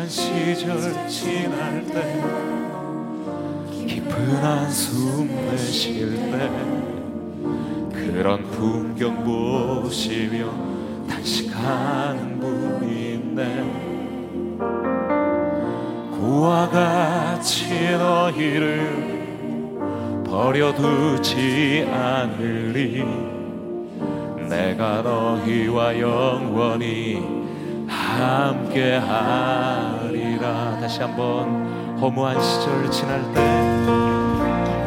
무한 시절 지날 때 깊은 한숨 내쉴 때 그런 풍경 보시며 단식하는 있네. 그와 같이 너희를 버려두지 않으리. 내가 너희와 영원히 함께 하리라. 다시 한번 허무한 시절 지날 때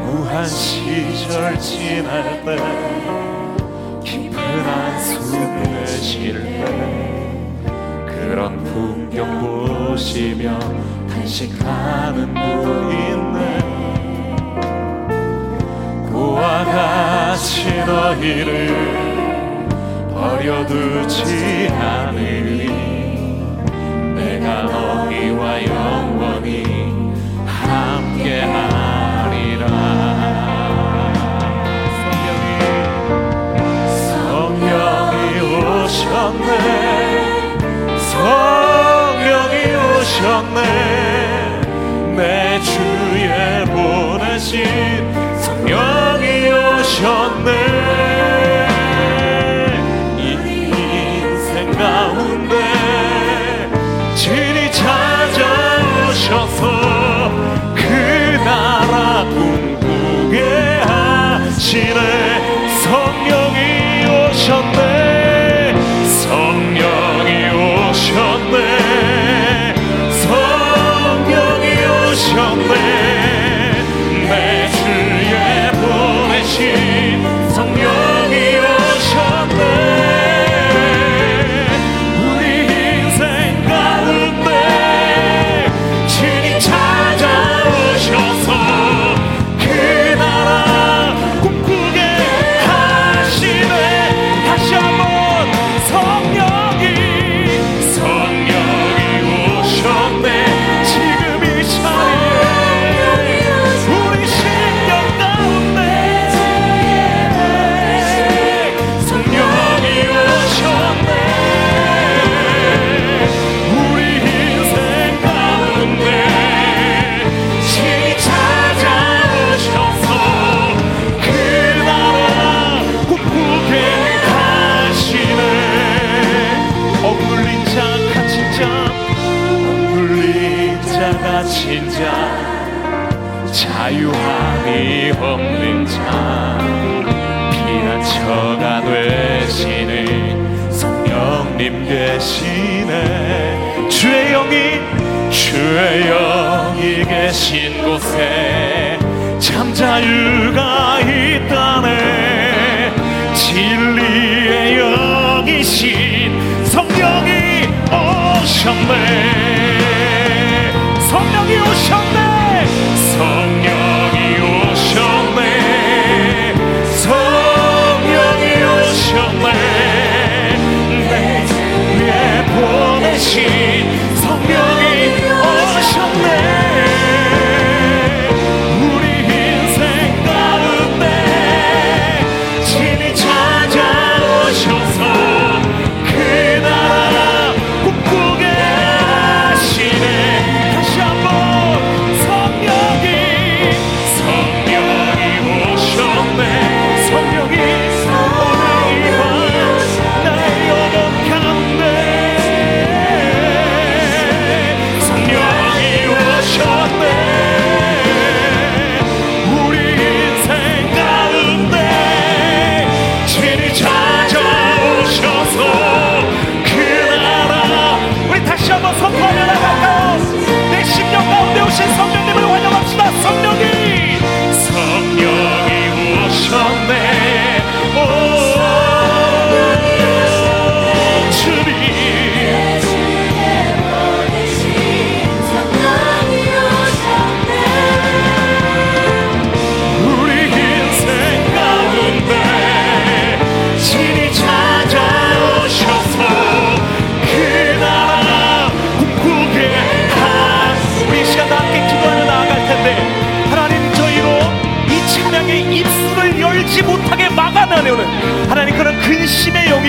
무한 시절 지날 때 깊은 한숨 내쉴 때 그런 풍경 보시며 단식하는 분 있네 그와 같이 너희를 버려두지 않으리 내가 너희와 영원히 함께하리라. 성령이 오셨네. 성령이 오셨네. 내 주에 보내신 성령이 오셨네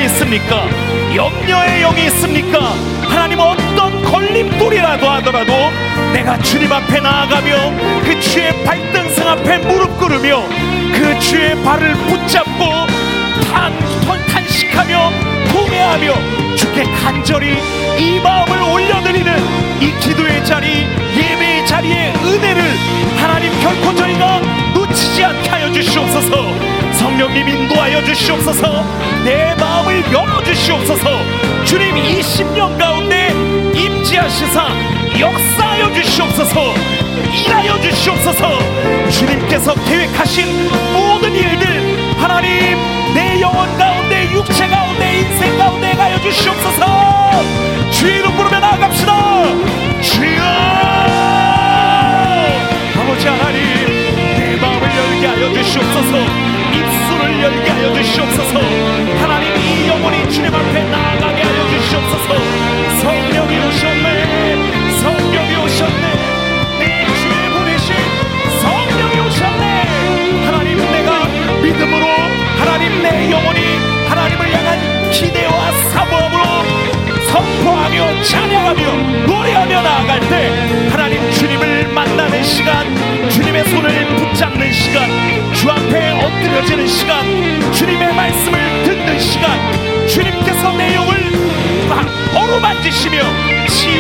있습니까? 염려의 영이 있습니까? 하나님 어떤 걸림돌이라도 하더라도 내가 주님 앞에 나아가며 그 주의 발등상 앞에 무릎 꿇으며 그 주의 발을 붙잡고 탄, 탄식하며 통회하며 주께 간절히 이 마음을 올려드리는 이 기도 성령님 인도하여 주시옵소서. 내 마음을 열어주시옵소서. 주님 이 10년 가운데 임지하시사 역사하여 주시옵소서. 일하여 주시옵소서. 주님께서 계획하신 모든 일들 하나님 내 영혼 가운데 육체 가운데 인생 가운데 가여 주시옵소서. 주 이름 부르며 나아갑시다. 주여! 아버지 하나님 열게 하여 주시옵소서. 입술을 열게 하여 주시옵소서. 하나님 이 영혼이 주님 앞에 나아가게 하여 주시옵소서. 성령이 오셨네. 성령이 오셨네. 내 주에 보내신 성령이 오셨네. 하나님 내가 믿음으로 하나님 내 영혼이 하나님을 향한 기대와 사모함으로 선포하며 찬양하며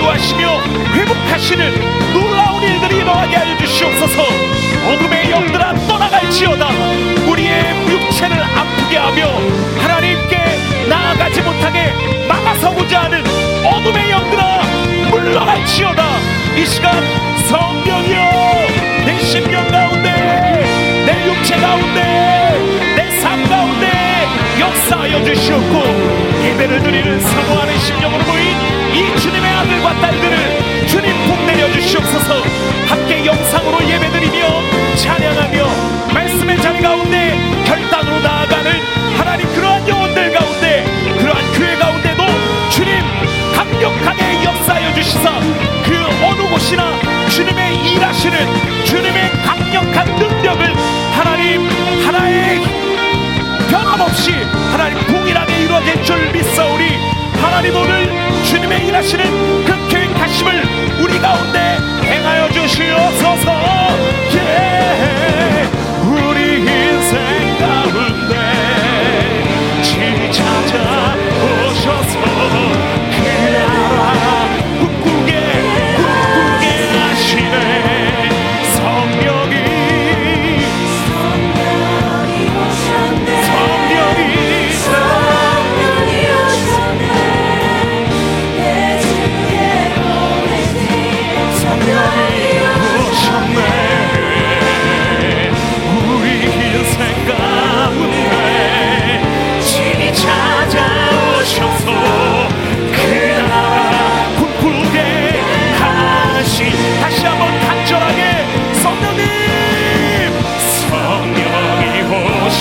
치유하시며 회복하시는 놀라운 일들이 일어나게 하여 주시옵소서. 어둠의 영들아 떠나갈지어다. 우리의 육체를 아프게 하며 하나님께 나아가지 못하게 막아서고자 하는 어둠의 영들아 물러갈지어다. 이 시간 성령이여 내 심령 가운데 내 육체 가운데 역사하여 주시옵고 예배를 드리는 사모하는 심령으로 모인 이 주님의 아들과 딸들을 주님 복 내려 주시옵소서. 함께 영상으로 예배드리며 찬양하며 말씀의 자리 가운데 결단으로 나아가는 하나님 그러한 영혼들 가운데 그러한 교회 가운데도 주님 강력하게 역사하여 주시사 그 어느 곳이나 주님의 일하시는 하나님 동일하게 이루어질 줄 믿사오니 하나님 오늘 주님의 일하시는 그 계획하심을 우리 가운데 행하여 주시옵소서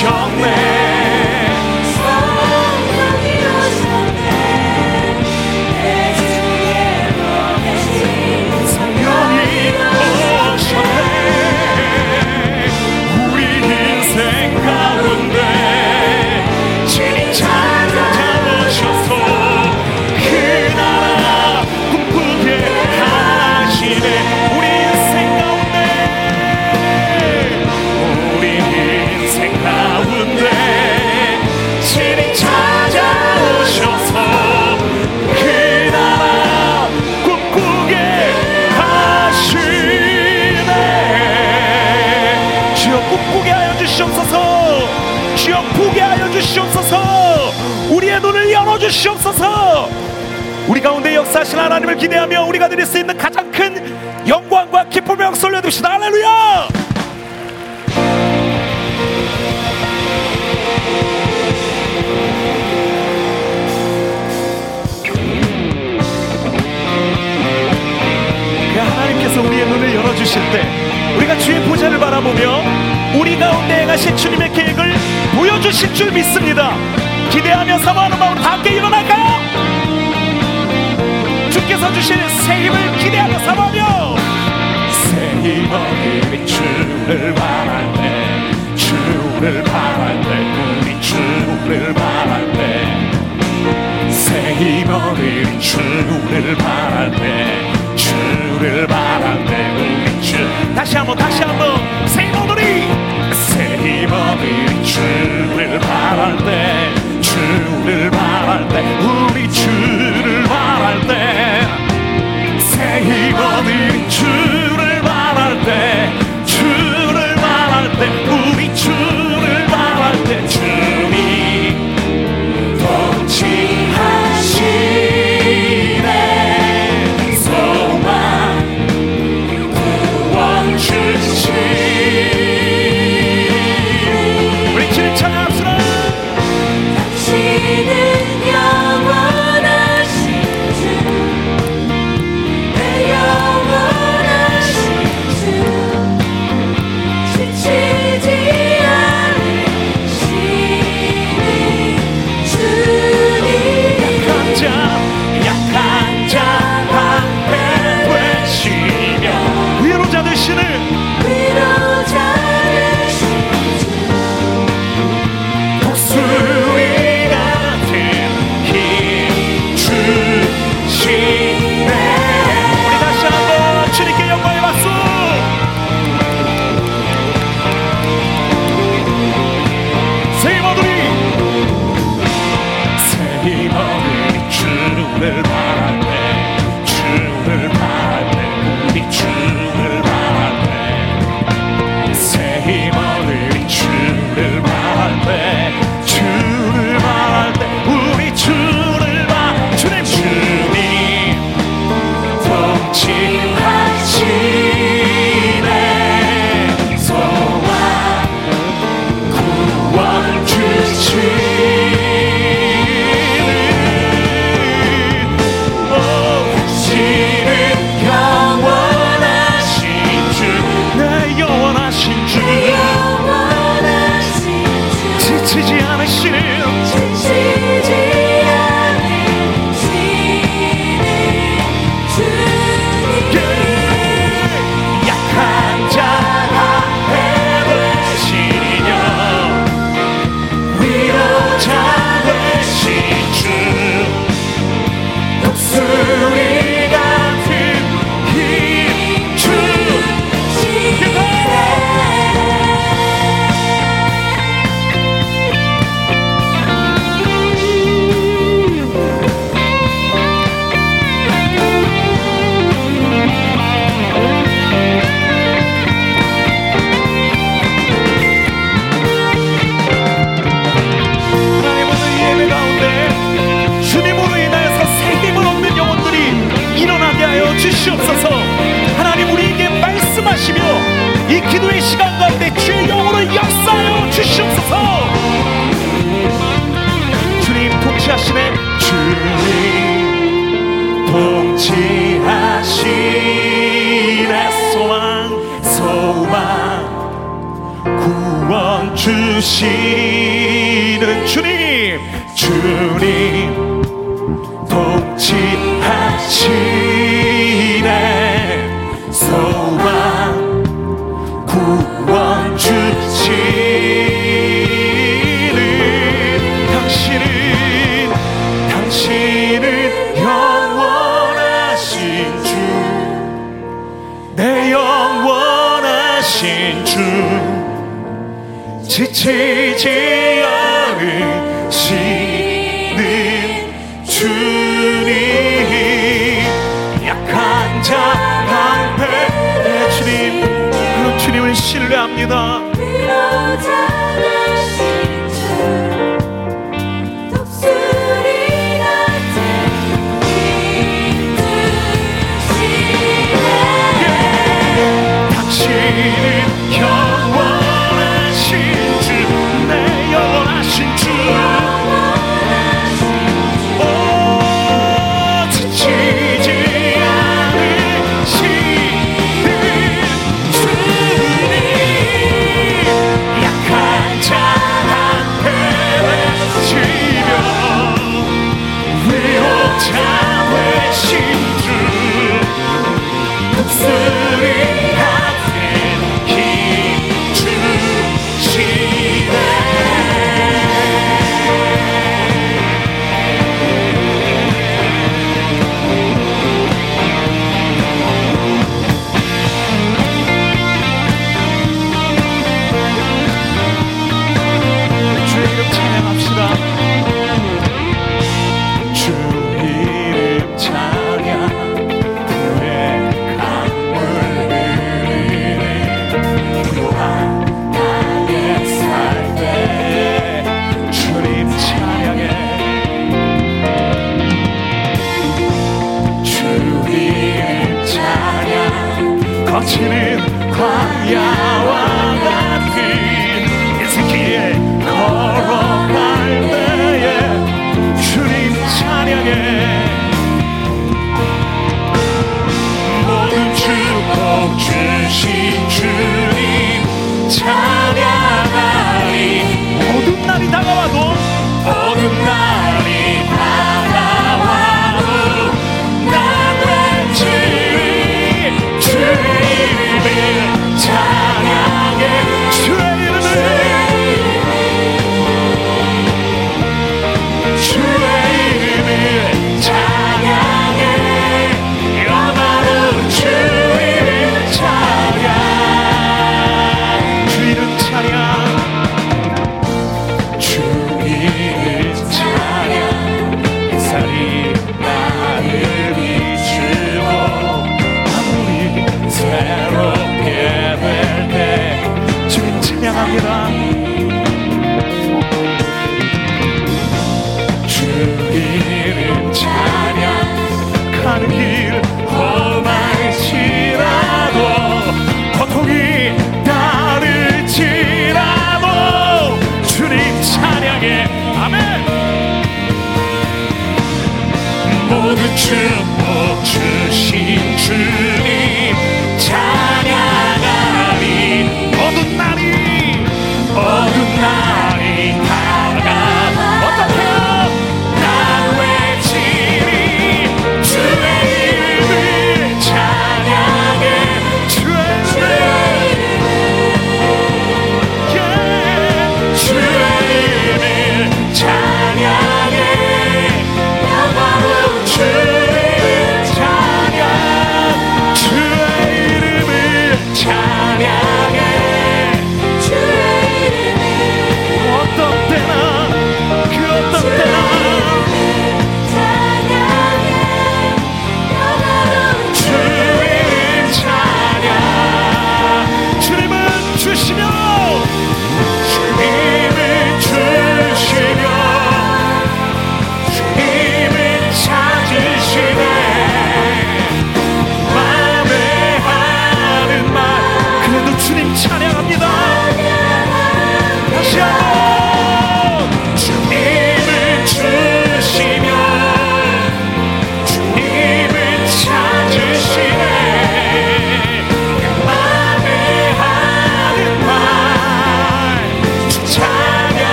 성령 주실 때 우리가 주의 보좌를 바라보며 우리 가운데 행하신 주님의 계획을 보여주실 줄 믿습니다 기대하며 사모하는 마음 다 함께 일어날까요? 주께서 주시는 새 힘을 기대하며 사모하며 새 힘을 주를 바랄 때 주를 바랄 때 우리 주를 바랄 때새 힘을 주를 바랄 때 주. 다시 한번 다시 한번 세이머들이 세이머들이 주를 바랄 때 주를 바랄 때 우리 주를 바랄 때 세이머들이 주를 바랄 때 주를 바랄 때 우리 주를 바랄 때 주.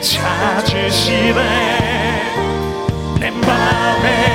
찾으시네. 내 마음에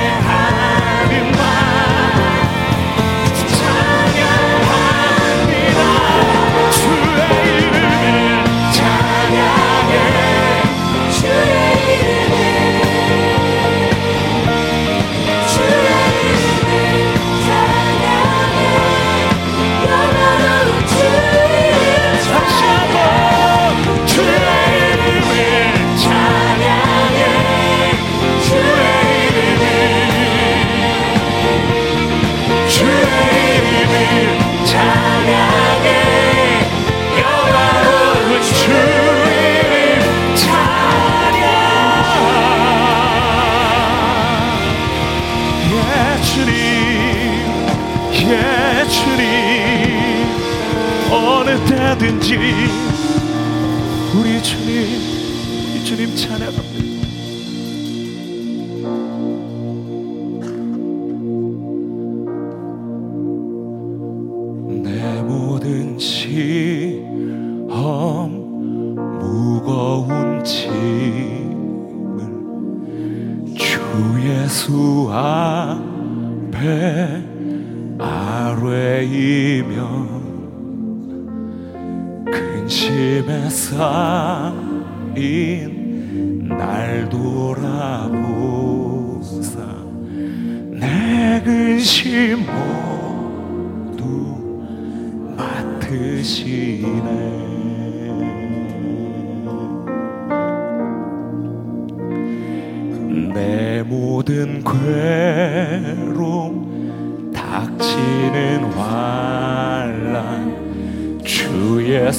누구든지 우리 주님 주님 찬양합니다.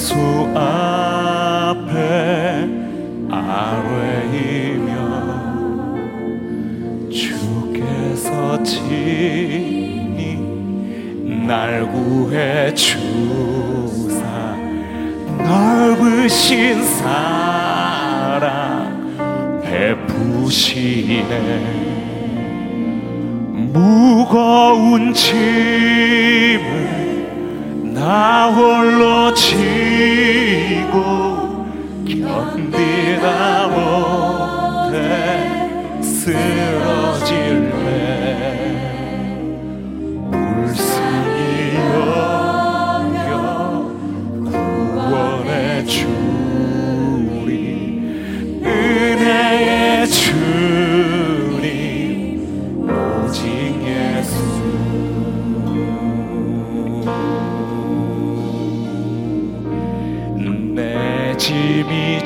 예수 앞에 아뢰이며 주께서 친히 날 구해 주사 넓으신 사랑 베푸시네. 무거운 짐을 나 홀로 지고 견디다 못해 쓰러질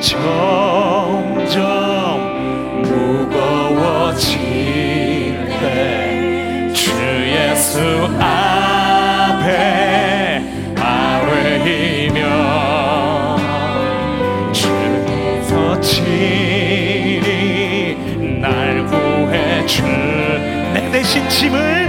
점점 무거워질 때 주 예수 앞에 아뢰이며 주께서 친히 날 구해줄 내 대신 침을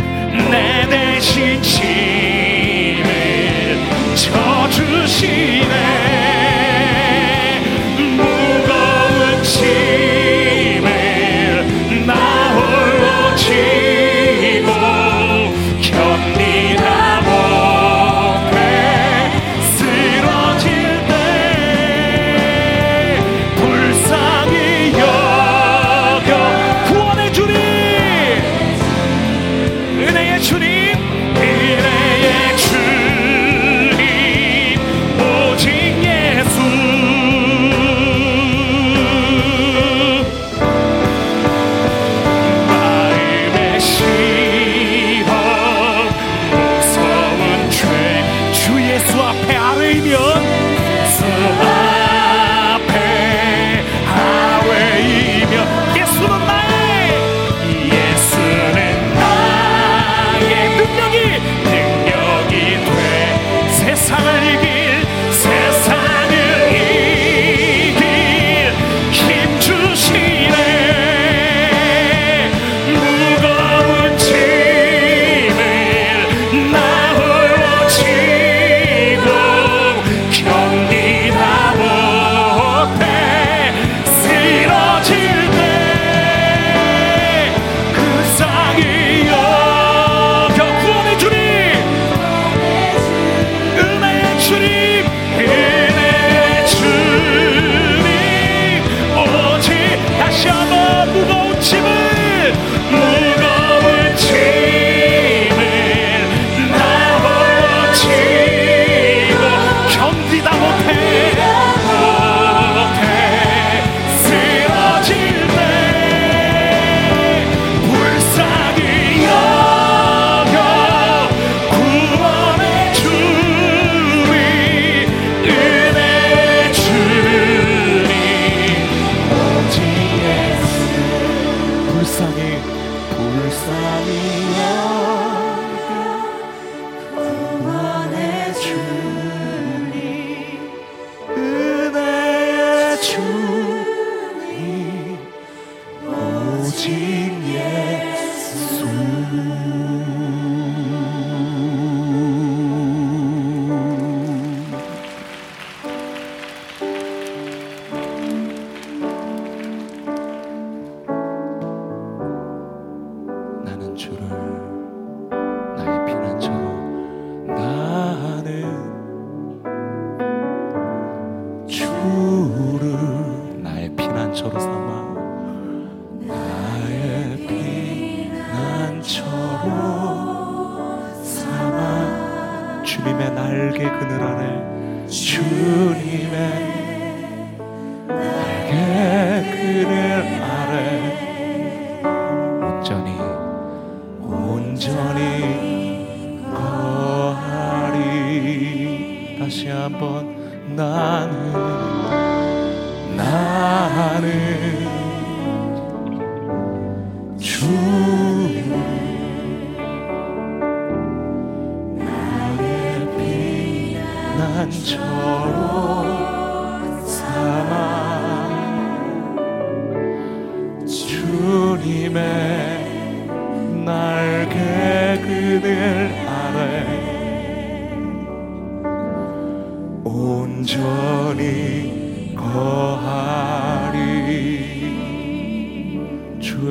피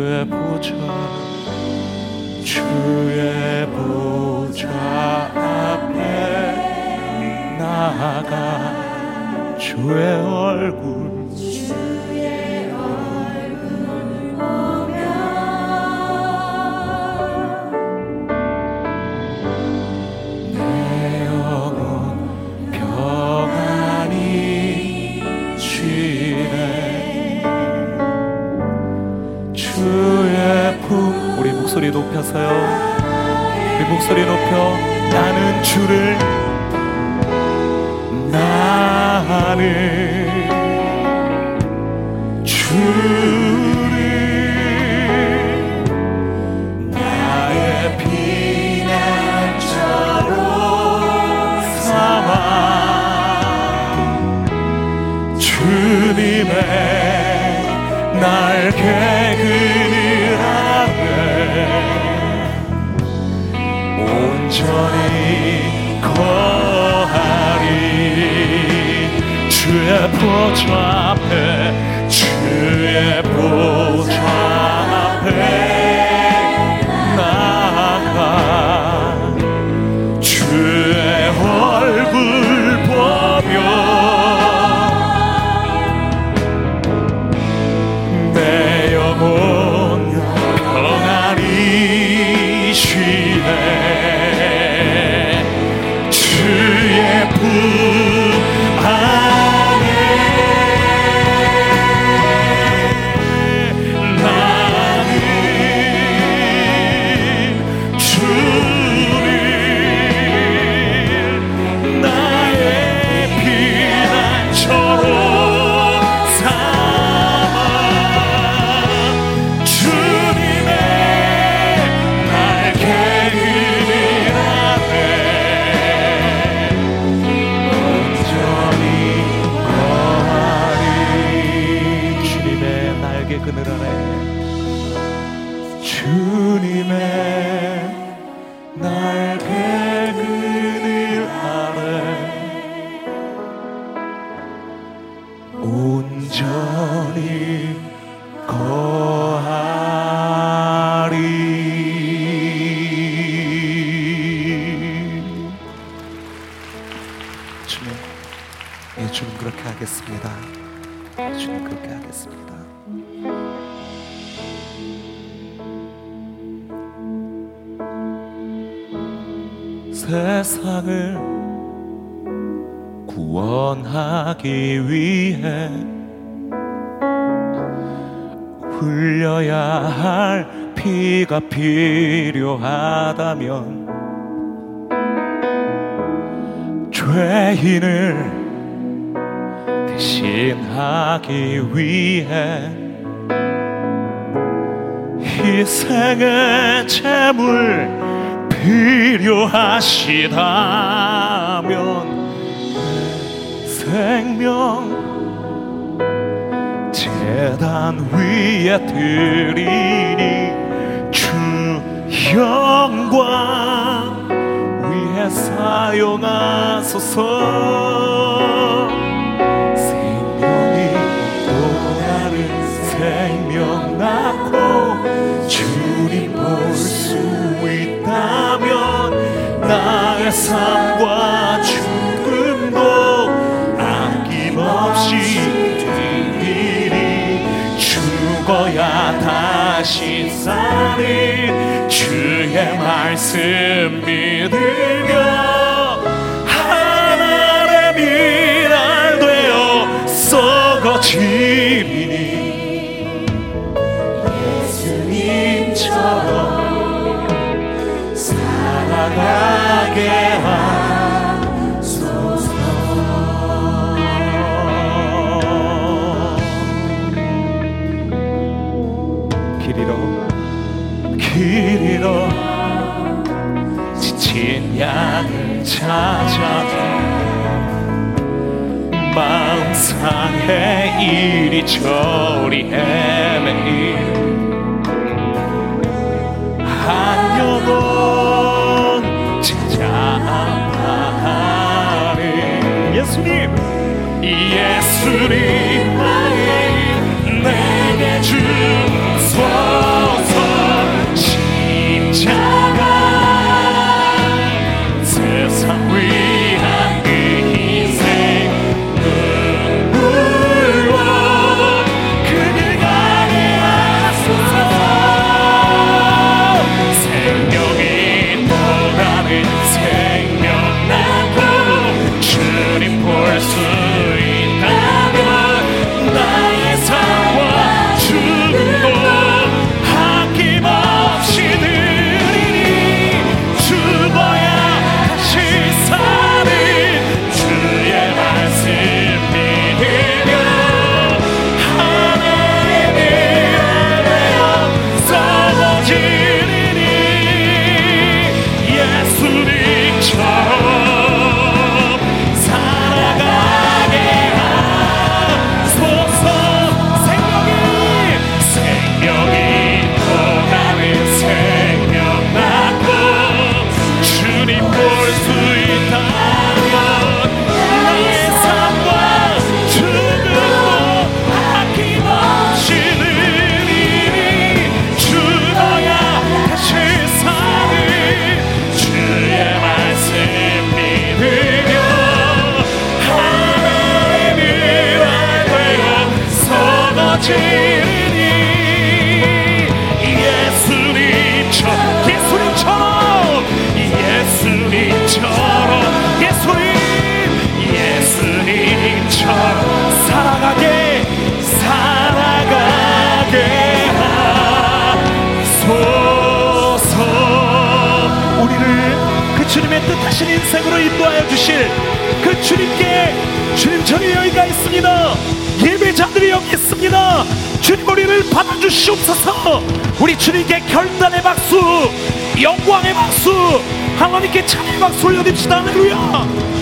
주의 보좌 주의 보좌 앞에 나아가 주의 얼굴 높여서요. 우리 목소리 높여 나는 주를 나는 주를 나의 피난처로 삼아 주님의 날개 그 온전히 거하리. 주의 보좌 앞에 주님 그렇게 하겠습니다. 세상을 구원하기 위해 흘려야 할 피가 필요하다면 죄인을 대 신하기 위해 희생의 제물 필요하시다면 내 생명 재단 위에 드리니 주 영광 위에 사용하소서 생명 낳고 주님 볼 수 있다면 나의 삶과 죽음도 아낌없이 되리니 죽어야 다시 사는 주의 말씀 믿으 해 이리 저리 헤매일. 한 영혼 찾아가는 예수님 예수님. 돌려듭시다. 할렐루야.